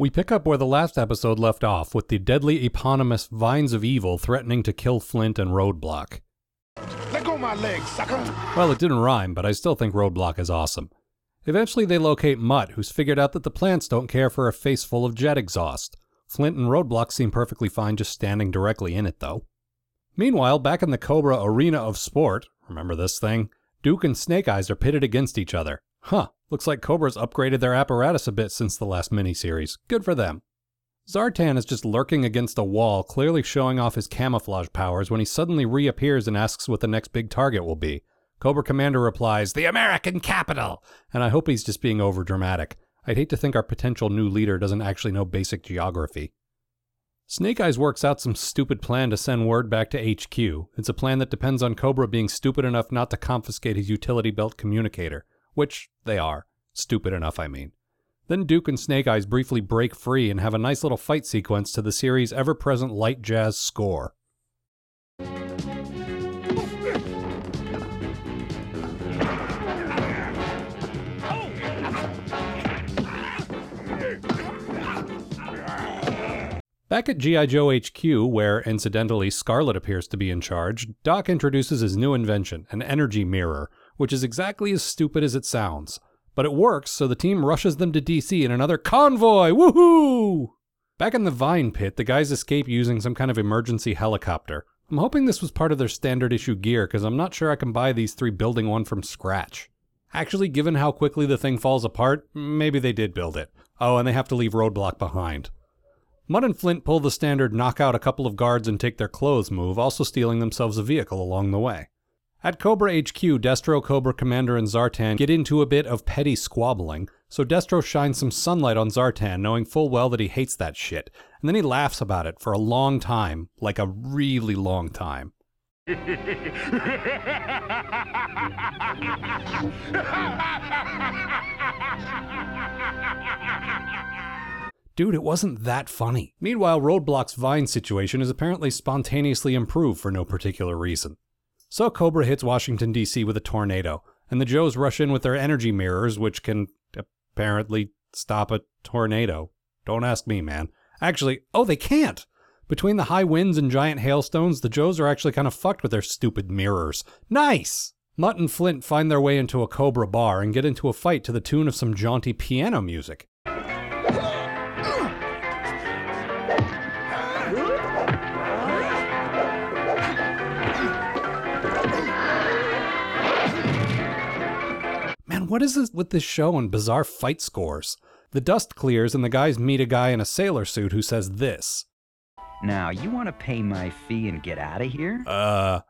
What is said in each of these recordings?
We pick up where the last episode left off with the deadly eponymous Vines of Evil threatening to kill Flint and Roadblock. Let go my legs, sucker. Well, it didn't rhyme, but I still think Roadblock is awesome. Eventually, they locate Mutt, who's figured out that the plants don't care for a face full of jet exhaust. Flint and Roadblock seem perfectly fine just standing directly in it, though. Meanwhile, back in the Cobra Arena of Sport, remember this thing? Duke and Snake Eyes are pitted against each other. Huh, looks like Cobra's upgraded their apparatus a bit since the last miniseries. Good for them. Zartan is just lurking against a wall, clearly showing off his camouflage powers when he suddenly reappears and asks what the next big target will be. Cobra Commander replies, The American capital! And I hope he's just being overdramatic. I'd hate to think our potential new leader doesn't actually know basic geography. Snake Eyes works out some stupid plan to send word back to HQ. It's a plan that depends on Cobra being stupid enough not to confiscate his utility belt communicator which they are. Stupid enough, I mean. Then Duke and Snake Eyes briefly break free and have a nice little fight sequence to the series' ever present light jazz score. Back at G.I. Joe HQ, where incidentally Scarlett appears to be in charge, Doc introduces his new invention, an energy mirror, which is exactly as stupid as it sounds. But it works, so the team rushes them to DC in another convoy! Woohoo! Back in the Vine Pit, the guys escape using some kind of emergency helicopter. I'm hoping this was part of their standard issue gear, because I'm not sure I can buy these three building one from scratch. Actually, given how quickly the thing falls apart, maybe they did build it. Oh, and they have to leave Roadblock behind. Mutt and Flint pull the standard knock out a couple of guards and take their clothes move, also stealing themselves a vehicle along the way. At Cobra HQ, Destro, Cobra Commander, and Zartan get into a bit of petty squabbling, so Destro shines some sunlight on Zartan, knowing full well that he hates that shit, and then he laughs about it for a long time, like a really long time. Dude, it wasn't that funny. Meanwhile, Roadblock's Vine situation is apparently spontaneously improved for no particular reason. So Cobra hits Washington, D.C. with a tornado, and the Joes rush in with their energy mirrors, which can apparently stop a tornado. Don't ask me, man. Actually, oh, they can't! Between the high winds and giant hailstones, the Joes are actually kind of fucked with their stupid mirrors. Nice! Mutt and Flint find their way into a Cobra bar and get into a fight to the tune of some jaunty piano music. What is this with this show and bizarre fight scores? The dust clears and the guys meet a guy in a sailor suit who says this. Now, you want to pay my fee and get out of here? Uh,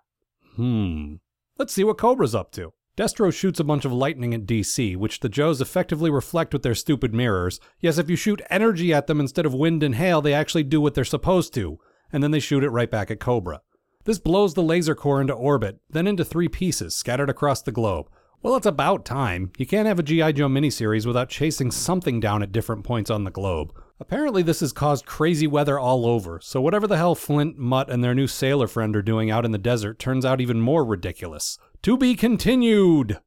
hmm. Let's see what Cobra's up to. Destro shoots a bunch of lightning at DC, which the Joes effectively reflect with their stupid mirrors. Yes, if you shoot energy at them instead of wind and hail, they actually do what they're supposed to. And then they shoot it right back at Cobra. This blows the laser core into orbit, then into three pieces scattered across the globe. Well, it's about time. You can't have a G.I. Joe miniseries without chasing something down at different points on the globe. Apparently, this has caused crazy weather all over, so whatever the hell Flint, Mutt, and their new sailor friend are doing out in the desert turns out even more ridiculous. To be continued!